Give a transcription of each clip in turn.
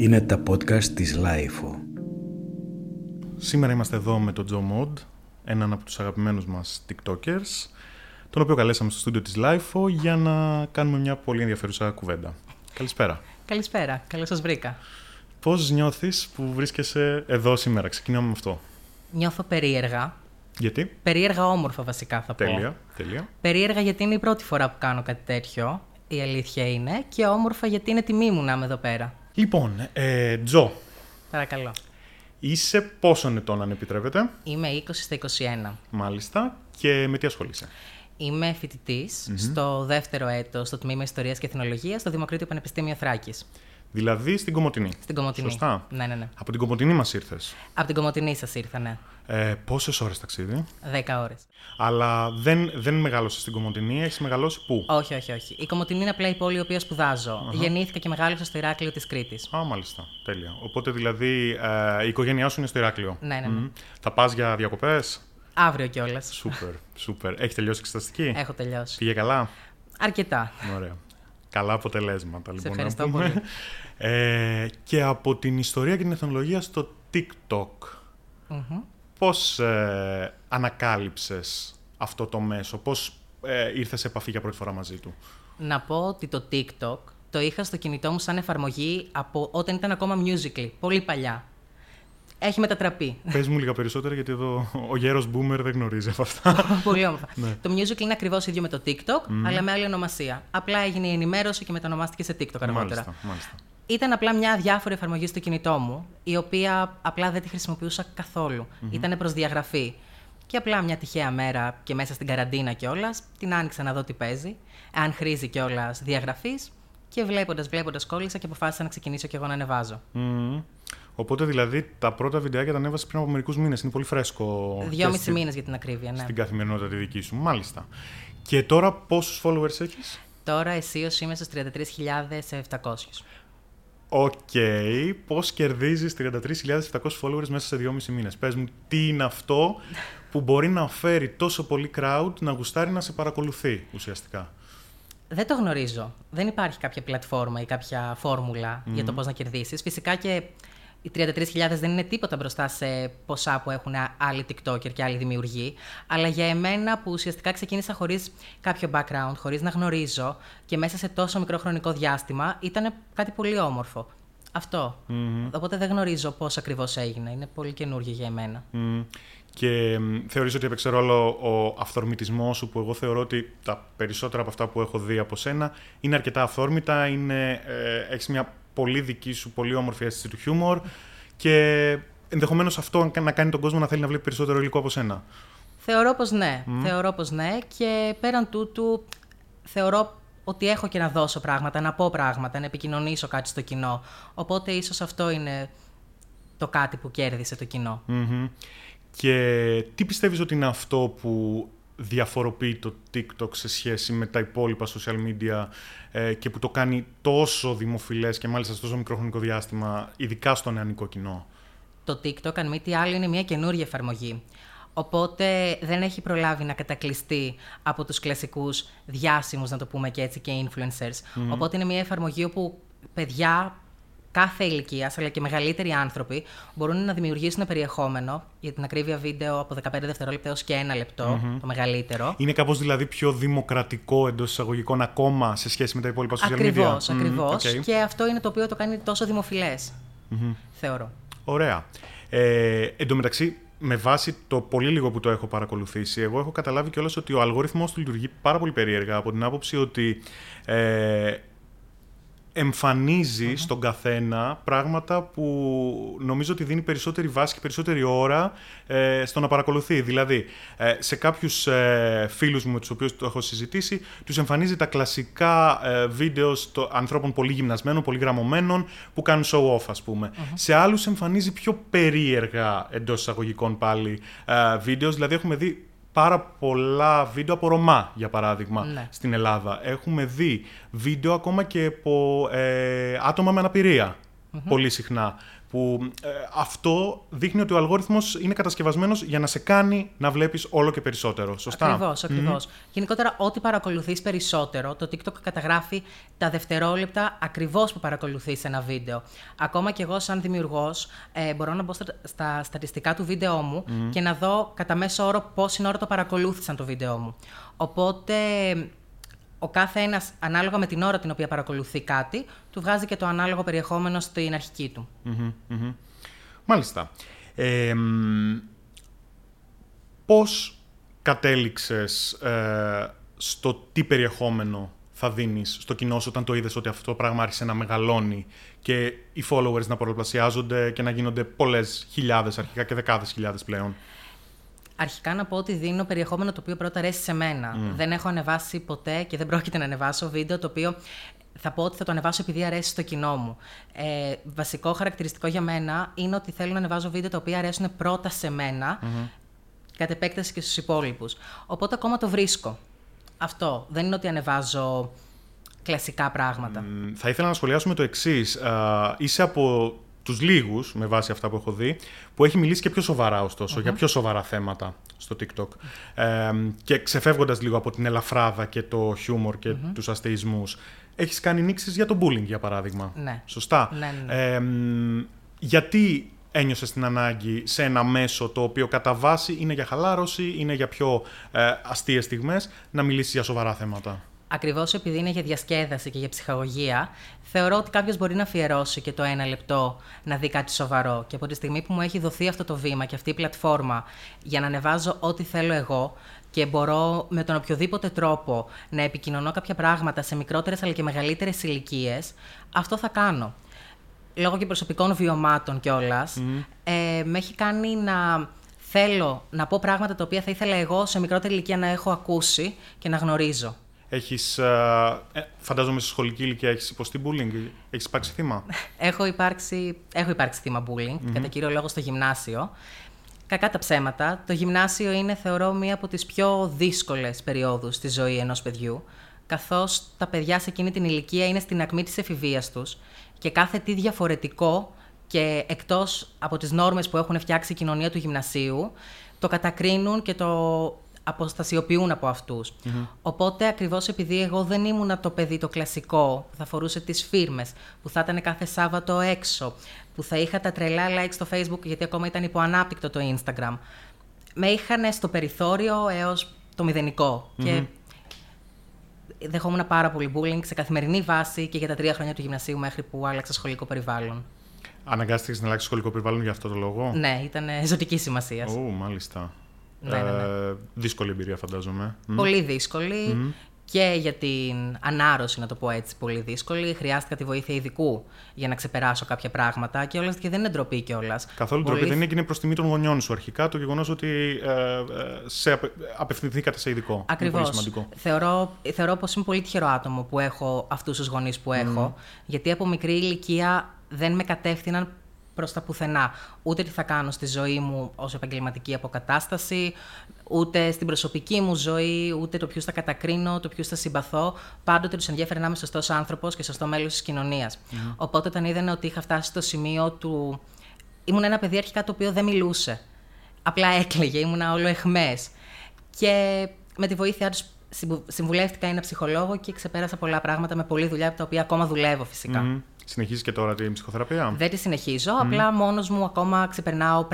Είναι τα podcast της Lifeo. Σήμερα είμαστε εδώ με τον Joe Mod, έναν από τους αγαπημένους μας TikTokers, τον οποίο καλέσαμε στο στούντιο της Lifeo για να κάνουμε μια πολύ ενδιαφέρουσα κουβέντα. Καλησπέρα. Καλησπέρα, καλώς σας βρήκα. Πώς νιώθεις που βρίσκεσαι εδώ σήμερα, ξεκινάμε με αυτό. Νιώθω περίεργα. Γιατί; Περίεργα όμορφα βασικά θα πω. Τέλεια, τέλεια. Περίεργα γιατί είναι η πρώτη φορά που κάνω κάτι τέτοιο, η αλήθεια είναι, και όμορφα γιατί είναι τιμή μου να είμαι εδώ πέρα. Λοιπόν, ε, Τζο, Παρακαλώ. είσαι πόσων ετών αν επιτρέπετε, Είμαι 20 στα 21. μάλιστα, και με τι ασχολείσαι; Είμαι φοιτητής στο δεύτερο έτος στο Τμήμα Ιστορίας και Εθνολογίας στο Δημοκρίτιο Πανεπιστήμιο Θράκης. Δηλαδή στην Κομωτινή. Στην Κομωτινή. Σωστά. Ναι, ναι, ναι. Από την Κομωτινή μας ήρθες. Από την Κομωτινή σας ήρθα, ναι. Ε, πόσες ώρες ταξίδι; 10 ώρες. Αλλά δεν, δεν μεγάλωσε στην Κομωτινή, έχεις μεγαλώσει πού; Όχι, όχι, όχι. Η Κομωτινή είναι απλά η πόλη η οποία σπουδάζω. Γεννήθηκα και μεγάλωσα στο Ηράκλειο της Κρήτης. Α, μάλιστα. Τέλεια. Οπότε δηλαδή ε, η οικογένειά σου είναι στο Ηράκλειο. Ναι, ναι, ναι. Μμμ. Θα πας για διακοπές; Αύριο κιόλας. Σούπερ, σούπερ. Έχει τελειώσει εξεταστική; Έχω τελειώσει. Πήγε καλά; Αρκετά. Ωραία. Καλά αποτελέσματα, λοιπόν. να ευχαριστώ πούμε. πολύ. Ε, και από την ιστορία και την εθνολογία στο TikTok, Μμμ. Πώς ε, ανακάλυψες αυτό το μέσο, πώς ε, ήρθες σε επαφή για πρώτη φορά μαζί του; Να πω ότι το TikTok το είχα στο κινητό μου σαν εφαρμογή από όταν ήταν ακόμα Musical.ly, πολύ παλιά. Έχει μετατραπεί. Πες μου λίγα περισσότερα, γιατί εδώ ο γέρος Boomer δεν γνωρίζει από αυτά. πολύ όμορφα. Ναι. Το Musical.ly είναι ακριβώς ίδιο με το TikTok, αλλά με άλλη ονομασία. Απλά έγινε η ενημέρωση και μετανομάστηκε σε TikTok αργότερα. μάλιστα, μάλιστα. Ήταν απλά μια διάφορη εφαρμογή στο κινητό μου, η οποία απλά δεν τη χρησιμοποιούσα καθόλου. Ήταν προ διαγραφή. Και απλά μια τυχαία μέρα και μέσα στην καραντίνα κιόλας, την άνοιξα να δω τι παίζει, αν χρήζει κιόλας διαγραφής. Και βλέποντας, βλέποντας, κόλλησα και αποφάσισα να ξεκινήσω κι εγώ να ανεβάζω. Μμμ. Οπότε δηλαδή τα πρώτα βιντεάκια τα ανέβασες πριν από μερικούς μήνες. Είναι πολύ φρέσκο. και Δυόμιση στη- μήνες για την ακρίβεια, ναι. Στην καθημερινότητα τη δική σου. Μάλιστα. Και τώρα πόσους followers έχεις; Τώρα αισίως είμαι στους 33.700. ΟΚ. Πώς κερδίζεις 33.700 followers μέσα σε 2,5 μήνες. Πες μου, τι είναι αυτό που μπορεί να φέρει τόσο πολύ crowd να γουστάρει να σε παρακολουθεί ουσιαστικά; Δεν το γνωρίζω. Δεν υπάρχει κάποια πλατφόρμα ή κάποια φόρμουλα για το πώς να κερδίσεις. Φυσικά και οι 33.000 δεν είναι τίποτα μπροστά σε ποσά που έχουν άλλοι TikToker και άλλοι δημιουργοί. Αλλά για εμένα που ουσιαστικά ξεκίνησα χωρίς κάποιο background, χωρίς να γνωρίζω και μέσα σε τόσο μικρό χρονικό διάστημα, ήταν κάτι πολύ όμορφο. Αυτό. Οπότε δεν γνωρίζω πώς ακριβώς έγινε. Είναι πολύ καινούργιο για εμένα. Μμ. Και μ, θεωρείς ότι έπαιξε ρόλο ο αυθορμητισμός σου που εγώ θεωρώ ότι τα περισσότερα από αυτά που έχω δει από σένα είναι αρκετά αυθόρμητα, είναι, ε, έχεις μια πολύ δική σου, πολύ όμορφη αίσθηση του χιούμορ και ενδεχομένως αυτό να κάνει τον κόσμο να θέλει να βλέπει περισσότερο υλικό από σένα. Θεωρώ πως ναι. Θεωρώ πως ναι. Και πέραν τούτου, θεωρώ ότι έχω και να δώσω πράγματα, να πω πράγματα, να επικοινωνήσω κάτι στο κοινό. Οπότε ίσως αυτό είναι το κάτι που κέρδισε το κοινό. Μμμ. Και τι πιστεύεις ότι είναι αυτό που διαφοροποιεί το TikTok σε σχέση με τα υπόλοιπα social media ε, και που το κάνει τόσο δημοφιλές και μάλιστα σε τόσο μικρό χρονικό διάστημα, ειδικά στο νεανικό κοινό. Το TikTok, αν μη τι άλλο, είναι μια καινούργια εφαρμογή. Οπότε δεν έχει προλάβει να κατακλειστεί από τους κλασικούς διάσημους, να το πούμε και έτσι, και influencers. Οπότε είναι μια εφαρμογή όπου παιδιά κάθε ηλικίας, αλλά και μεγαλύτεροι άνθρωποι, μπορούν να δημιουργήσουν περιεχόμενο για την ακρίβεια βίντεο από 15 δευτερόλεπτα έως και ένα λεπτό, το μεγαλύτερο. Είναι κάπως δηλαδή πιο δημοκρατικό εντός εισαγωγικών ακόμα σε σχέση με τα υπόλοιπα social media; Ακριβώς, Μμμ, ακριβώς. οκ. Και αυτό είναι το οποίο το κάνει τόσο δημοφιλές, θεωρώ. Ωραία. Ε, εν τω μεταξύ, με βάση το πολύ λίγο που το έχω παρακολουθήσει, εγώ έχω καταλάβει κιόλας ότι ο αλγόριθμος του λειτουργεί πάρα πολύ περίεργα από την άποψη ότι ε, εμφανιζει στον καθένα πράγματα που νομίζω ότι δίνει περισσότερη βάση και περισσότερη ώρα ε, στο να παρακολουθεί. Δηλαδή, ε, σε κάποιους ε, φίλους μου με τους οποίους το έχω συζητήσει, τους εμφανίζει τα κλασικά ε, βίντεο στο, ανθρώπων πολύ γυμνασμένων, πολύ γραμμωμένων, που κάνουν show off, ας πουμε Σε άλλους εμφανίζει πιο περίεργα, εντός εισαγωγικών πάλι, ε, βίντεος. Δηλαδή, έχουμε δει πάρα πολλά βίντεο από Ρωμά, για παράδειγμα, Ναι. στην Ελλάδα. Έχουμε δει βίντεο ακόμα και από ε, άτομα με αναπηρία. πολύ συχνά. Που ε, αυτό δείχνει ότι ο αλγόριθμος είναι κατασκευασμένος για να σε κάνει να βλέπεις όλο και περισσότερο. Σωστά. Ακριβώς, ακριβώς. Γενικότερα, ό,τι παρακολουθείς περισσότερο, το TikTok καταγράφει τα δευτερόλεπτα ακριβώς που παρακολουθείς ένα βίντεο. Ακόμα και εγώ, σαν δημιουργός, ε, μπορώ να μπω στα, στα στατιστικά του βίντεο μου και να δω κατά μέσο όρο πόση ώρα το παρακολούθησαν το βίντεο μου. Οπότε ο κάθε ένας, ανάλογα με την ώρα την οποία παρακολουθεί κάτι, του βγάζει και το ανάλογο περιεχόμενο στην αρχική του. mm Μάλιστα. Ε, πώς κατέληξες ε, στο τι περιεχόμενο θα δίνεις στο κοινό σου όταν το είδες ότι αυτό το πράγμα άρχισε να μεγαλώνει και οι followers να πολλαπλασιάζονται και να γίνονται πολλές χιλιάδες αρχικά και δεκάδες χιλιάδες πλέον; Αρχικά να πω ότι δίνω περιεχόμενο το οποίο πρώτα αρέσει σε μένα. Δεν έχω ανεβάσει ποτέ και δεν πρόκειται να ανεβάσω βίντεο το οποίο θα πω ότι θα το ανεβάσω επειδή αρέσει στο κοινό μου. Ε, βασικό χαρακτηριστικό για μένα είναι ότι θέλω να ανεβάζω βίντεο τα οποία αρέσουν πρώτα σε μένα, mm-hmm. κατ' επέκταση και στους υπόλοιπους. Οπότε ακόμα το βρίσκω. Αυτό. Δεν είναι ότι ανεβάζω κλασικά πράγματα. θα ήθελα να σχολιάσουμε το εξής. Είσαι από τους λίγους, με βάση αυτά που έχω δει, που έχει μιλήσει και πιο σοβαρά για πιο σοβαρά θέματα στο TikTok. Ε, και ξεφεύγοντας λίγο από την ελαφράδα και το χιούμορ και mm-hmm. τους αστεϊσμούς. Έχεις κάνει νήξεις για το bullying, για παράδειγμα. Ναι. Σωστά. Ναι, ναι. Ε, γιατί ένιωσες την ανάγκη σε ένα μέσο το οποίο κατά βάση είναι για χαλάρωση, είναι για πιο ε, αστείες στιγμές, να μιλήσεις για σοβαρά θέματα; Ακριβώς επειδή είναι για διασκέδαση και για ψυχαγωγία, θεωρώ ότι κάποιος μπορεί να αφιερώσει και το ένα λεπτό να δει κάτι σοβαρό. Και από τη στιγμή που μου έχει δοθεί αυτό το βήμα και αυτή η πλατφόρμα για να ανεβάζω ό,τι θέλω εγώ και μπορώ με τον οποιοδήποτε τρόπο να επικοινωνώ κάποια πράγματα σε μικρότερες αλλά και μεγαλύτερες ηλικίες, αυτό θα κάνω. Λόγω και προσωπικών βιωμάτων κιόλας, ε, με έχει κάνει να θέλω να πω πράγματα τα οποία θα ήθελα εγώ σε μικρότερη ηλικία να έχω ακούσει και να γνωρίζω. Έχεις, ε, φαντάζομαι, στη σχολική ηλικία έχεις υποστεί bullying, έχεις υπάρξει θύμα; έχω, υπάρξει, έχω υπάρξει θύμα bullying, κατά κύριο λόγο στο γυμνάσιο. Κακά τα ψέματα, το γυμνάσιο είναι, θεωρώ, μία από τις πιο δύσκολες περιόδους στη ζωή ενός παιδιού, καθώς τα παιδιά σε εκείνη την ηλικία είναι στην ακμή της εφηβείας τους και κάθε τι διαφορετικό και εκτός από τις νόρμες που έχουν φτιάξει η κοινωνία του γυμνασίου, το κατακρίνουν και το αποστασιοποιούν από Οπότε, ακριβώς επειδή εγώ δεν ήμουνα το παιδί το κλασικό που θα φορούσε τις φίρμες, που θα ήταν κάθε Σάββατο έξω, που θα είχα τα τρελά like στο Facebook, γιατί ακόμα ήταν υποανάπτυκτο το Instagram. Με είχαν στο περιθώριο έως το μηδενικο Και δεχόμουν πάρα πολύ bullying σε καθημερινή βάση και για τα τρία χρόνια του γυμνασίου μέχρι που άλλαξα σχολικό περιβάλλον. Αναγκάστηκες να αλλάξεις σχολικό περιβάλλον για αυτό το λόγο; Ναι, ήταν ζωτικής σημασίας. Ω, μάλιστα. Ναι, ναι, ναι. Ε, δύσκολη εμπειρία, φαντάζομαι. Πολύ δύσκολη. Και για την ανάρρωση, να το πω έτσι, πολύ δύσκολη. Χρειάστηκα τη βοήθεια ειδικού για να ξεπεράσω κάποια πράγματα και όλα και δεν είναι ντροπή κιόλας. Καθόλου πολύ... ντροπή. Δεν έγινε προς τιμή των γονιών σου αρχικά το γεγονός ότι ε, ε, σε απε... απευθυνθήκατε σε ειδικό. Ακριβώς. Θεωρώ, θεωρώ πως είμαι πολύ τυχερό άτομο που έχω αυτούς τους γονείς που έχω. Γιατί από μικρή ηλικία δεν με κατεύθυναν προς τα πουθενά. Ούτε τι θα κάνω στη ζωή μου ως επαγγελματική αποκατάσταση, ούτε στην προσωπική μου ζωή, ούτε το ποιου θα κατακρίνω, το ποιου θα συμπαθώ. Πάντοτε τους ενδιαφέρει να είμαι σωστός άνθρωπος και σωστό μέλος της κοινωνίας. Οπότε όταν είδαν ότι είχα φτάσει στο σημείο του. ήμουν ένα παιδί αρχικά το οποίο δεν μιλούσε. Απλά έκλαιγε, ήμουν όλο εχμές. Και με τη βοήθειά τους συμβουλεύτηκα ένα ψυχολόγο και ξεπέρασα πολλά πράγματα με πολλή δουλειά, τα οποία ακόμα δουλεύω Συνεχίζεις και τώρα την ψυχοθεραπεία; Δεν τη συνεχίζω, απλά μόνος μου ακόμα ξεπερνάω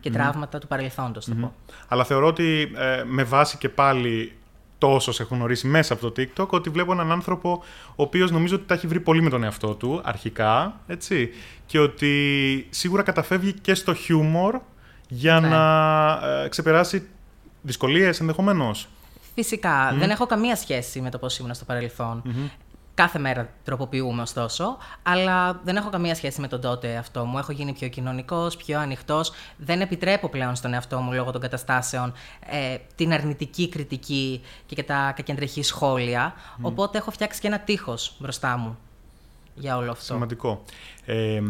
και τραύματα του παρελθόντος, θα πω. Αλλά θεωρώ ότι ε, με βάση και πάλι τόσο σε έχουν γνωρίσει μέσα από το TikTok, ότι βλέπω έναν άνθρωπο ο οποίος νομίζω ότι τα έχει βρει πολύ με τον εαυτό του αρχικά, έτσι, και ότι σίγουρα καταφεύγει και στο χιούμορ για ναι. να ε, ξεπεράσει δυσκολίες ενδεχομένως. Φυσικά. Δεν έχω καμία σχέση με το πώς ήμουν στο παρελθόν. Κάθε μέρα τροποποιούμε, ωστόσο, αλλά δεν έχω καμία σχέση με τον τότε εαυτό μου. Έχω γίνει πιο κοινωνικός, πιο ανοιχτός. Δεν επιτρέπω πλέον στον εαυτό μου λόγω των καταστάσεων ε, την αρνητική κριτική και, και τα κακεντρεχή σχόλια. Οπότε έχω φτιάξει και ένα τείχος μπροστά μου για όλο αυτό. Σημαντικό. Ε,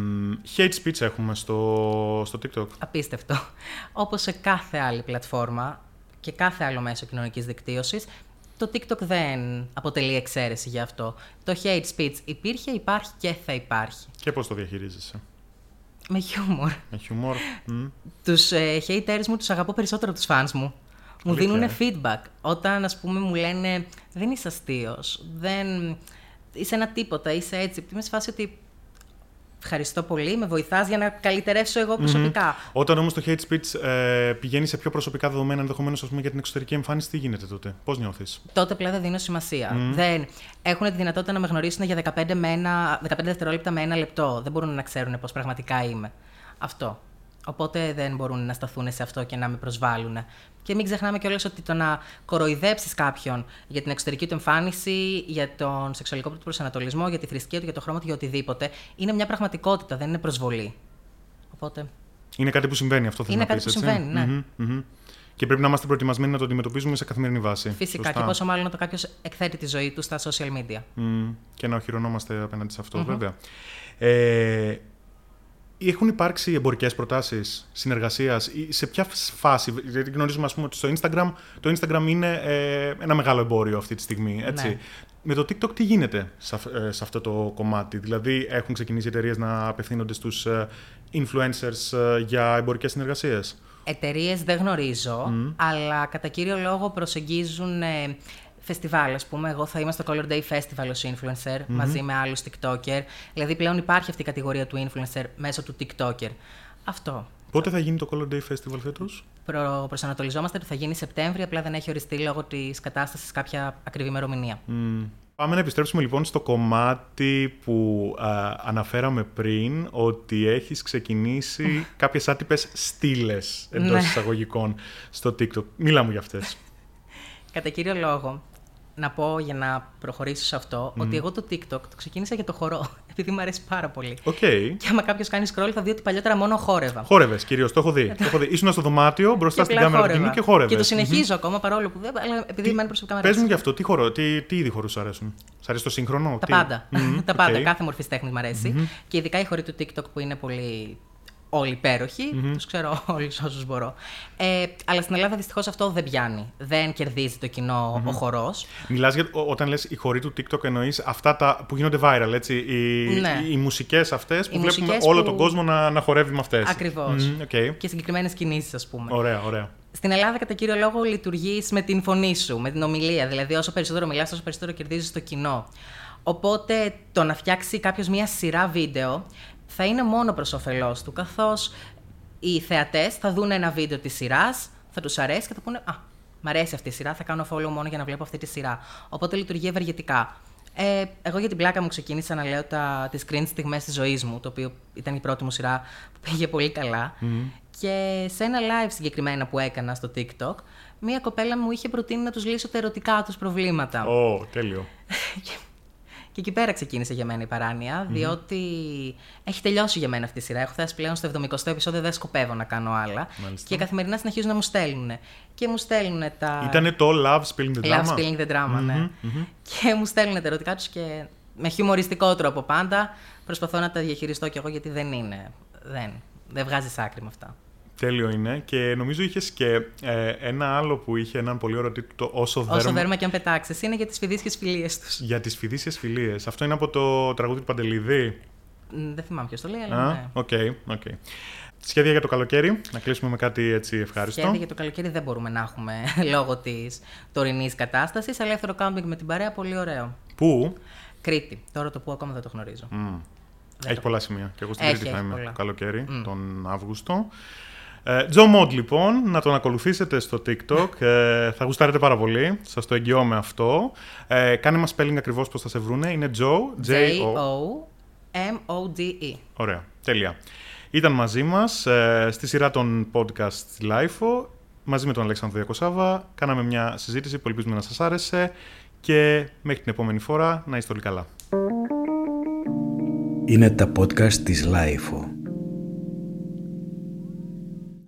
hate speech έχουμε στο, στο TikTok. Απίστευτο. Όπως σε κάθε άλλη πλατφόρμα και κάθε άλλο μέσο κοινωνικής δικτύωσης, το το TikTok δεν αποτελεί εξαίρεση για αυτό. Το hate speech υπήρχε, υπάρχει και θα υπάρχει. Και πώς το διαχειρίζεσαι; Με χιούμορ. Με χιούμορ. μμ. Τους ε, haters μου τους αγαπώ περισσότερο από τους fans μου. Μου Αλήθεια, δίνουν ε. feedback. Όταν, ας πούμε, μου λένε δεν είσαι αστείος, δεν... είσαι ένα τίποτα, είσαι έτσι. Είμαι σε φάση ότι ευχαριστώ πολύ, με βοηθάς για να καλυτερεύσω εγώ προσωπικά. Όταν όμως το hate speech ε, πηγαίνει σε πιο προσωπικά δεδομένα, ενδεχομένως για την εξωτερική εμφάνιση, τι γίνεται τότε, πώς νιώθεις; τότε πλέον δεν δίνω σημασία. Δεν έχουν τη δυνατότητα να με γνωρίσουν για 15, με ένα, 15 δευτερόλεπτα με ένα λεπτό. Δεν μπορούν να ξέρουν πώς πραγματικά είμαι. Αυτό. Οπότε δεν μπορούν να σταθούν σε αυτό και να με προσβάλλουν. Και μην ξεχνάμε κιόλας ότι το να κοροϊδέψεις κάποιον για την εξωτερική του εμφάνιση, για τον σεξουαλικό του προσανατολισμό, για τη θρησκεία του, για το χρώμα του, για οτιδήποτε, είναι μια πραγματικότητα, δεν είναι προσβολή. Οπότε. Είναι κάτι που συμβαίνει αυτό, θέλω Είναι να κάτι πεις, που έτσι; συμβαίνει, ναι. Μμμ, μμμ. Και πρέπει να είμαστε προετοιμασμένοι να το αντιμετωπίζουμε σε καθημερινή βάση. Φυσικά. Σωστά. Και πόσο μάλλον όταν κάποιος εκθέτει τη ζωή του στα social media. Μμ, και να οχυρωνόμαστε απέναντι σε αυτό, βέβαια. Ε, έχουν υπάρξει εμπορικές προτάσεις συνεργασίας ή σε ποια φάση. Γιατί γνωρίζουμε, ας πούμε, ότι στο Instagram το Instagram είναι ε, ένα μεγάλο εμπόριο αυτή τη στιγμή. Έτσι. Ναι. Με το TikTok τι γίνεται σε, αυ- ε, σε αυτό το κομμάτι; Δηλαδή, έχουν ξεκινήσει εταιρείες να απευθύνονται στους influencers ε, για εμπορικές συνεργασίες; Εταιρείες δεν γνωρίζω, αλλά κατά κύριο λόγο προσεγγίζουν ε, φεστιβάλ. Α πούμε, εγώ θα είμαι στο Color Day Festival ως influencer μαζί με άλλους TikToker. Δηλαδή πλέον υπάρχει αυτή η κατηγορία του influencer μέσω του TikToker. Αυτό. Πότε θα γίνει το Color Day Festival φέτος, Προ, προσανατολιζόμαστε ότι θα γίνει Σεπτέμβρη, απλά δεν έχει οριστεί λόγω της κατάστασης κάποια ακριβή ημερομηνία. Πάμε να επιστρέψουμε λοιπόν στο κομμάτι που α, αναφέραμε πριν, ότι έχεις ξεκινήσει κάποιες άτυπες στήλες εντός Ναι. εισαγωγικών στο TikTok. Μίλα μου για αυτές. Κατά κύριο λόγο, να πω για να προχωρήσω σε αυτό, ότι εγώ το TikTok το ξεκίνησα για το χορό, επειδή μου αρέσει πάρα πολύ. Οκ. Και άμα κάποιος κάνει scroll, θα δει ότι παλιότερα μόνο χόρευα. Χόρευες κυρίως, το έχω δει. το έχω δει. Ήσουν στο δωμάτιο μπροστά Και στην απλά κάμερα του κοινού και χόρευες. Και το συνεχίζω ακόμα παρόλο που δεν. Αλλά επειδή εμένα προσωπικά μου Πες αρέσει. μου γι' αυτό, τι, χορό, τι, τι είδη χορού σου αρέσουν; Σ' αρέσει το σύγχρονο, Τα τι; πάντα. Μμμ, τα πάντα. οκ. Κάθε μορφής τέχνης μου αρέσει. Και ειδικά οι χοροί του TikTok που είναι πολύ όλοι υπέροχοι. Τους ξέρω όλους όσους μπορώ. Ε, αλλά στην Ελλάδα δυστυχώς αυτό δεν πιάνει. Δεν κερδίζει το κοινό ο χορός. Μιλάς για, ό- όταν λες οι χοροί του TikTok εννοείς αυτά τα που γίνονται viral, έτσι. Οι, Ναι. οι, οι μουσικές αυτές που Οι βλέπουμε μουσικές όλο που- τον κόσμο να, να χορεύει με αυτές. Ακριβώς. Μμμ, οκ. Και συγκεκριμένες κινήσεις, ας πούμε. Ωραία, ωραία. Στην Ελλάδα, κατά κύριο λόγο, λειτουργείς με την φωνή σου, με την ομιλία. Δηλαδή, όσο περισσότερο μιλάς, τόσο περισσότερο κερδίζεις το κοινό. Οπότε, το να φτιάξει κάποιος μία σειρά βίντεο θα είναι μόνο προς όφελός του, καθώς οι θεατές θα δουν ένα βίντεο της σειράς, θα τους αρέσει και θα πούνε Α, μ' αρέσει αυτή η σειρά, θα κάνω follow μόνο για να βλέπω αυτή τη σειρά. Οπότε λειτουργεί ευεργετικά. Ε, εγώ για την πλάκα μου ξεκίνησα να λέω τα, τις cringe στιγμές της ζωής μου, το οποίο ήταν η πρώτη μου σειρά που πήγε πολύ καλά. Και σε ένα live συγκεκριμένα που έκανα στο TikTok, μία κοπέλα μου είχε προτείνει να τους λύσω τα ερωτικά τους προβλήματα. Ω, τέλειο. Και εκεί πέρα ξεκίνησε για μένα η παράνοια, διότι έχει τελειώσει για μένα αυτή η σειρά. Έχω φτάσει πλέον στο 70ο επεισόδιο, δεν σκοπεύω να κάνω άλλα. Μάλιστα. Και καθημερινά συνεχίζουν να μου στέλνουν. Και μου στέλνουν τα. Ήτανε το Love Spilling the Drama; Love spilling the drama, ναι. Και μου στέλνουν τα ερωτικά τους και με χιουμοριστικό τρόπο πάντα προσπαθώ να τα διαχειριστώ κι εγώ γιατί δεν είναι. Δεν, δεν βγάζει άκρη με αυτά. Τέλειο είναι. Και νομίζω είχες και ε, ένα άλλο που είχε έναν πολύ ωραίο τίτλο, το Όσο Δέρμα. Όσο δέρμα και αν πετάξεις, είναι για τις φιδίσιες φιλίες τους. Για τις φιδίσιες φιλίες. Αυτό είναι από το τραγούδι του Παντελίδη. Δεν θυμάμαι ποιος το λέει, αλλά Α, ναι. οκ, οκ. Σχέδια για το καλοκαίρι. Να κλείσουμε με κάτι έτσι ευχάριστο. Σχέδια για το καλοκαίρι δεν μπορούμε να έχουμε λόγω της τωρινής κατάστασης. Αλλά ελεύθερο κάμπινγκ με την παρέα, πολύ ωραίο. Πού; Κρήτη. Τώρα το που ακόμα δεν το γνωρίζω. Μμ. Έχει πολλά σημεία. Και εγώ στην Έχει, Κρήτη θα έχει είμαι πολλά. το καλοκαίρι, τον Αύγουστο. Ε, Jo Mode, λοιπόν, να τον ακολουθήσετε στο TikTok. Ε, θα γουστάρετε πάρα πολύ. Σας το εγγυώμαι αυτό. Ε, κάνε μας spelling ακριβώς πώς θα σε βρούνε. Είναι Joe. J-O. J-O-M-O-D-E. Ωραία. Τέλεια. Ήταν μαζί μας ε, στη σειρά των podcast LiFO. Μαζί με τον Αλέξανδρο Διακοσάβα. Κάναμε μια συζήτηση που ελπίζουμε να σας άρεσε. Και μέχρι την επόμενη φορά να είστε όλοι καλά. Είναι τα podcast της LiFO.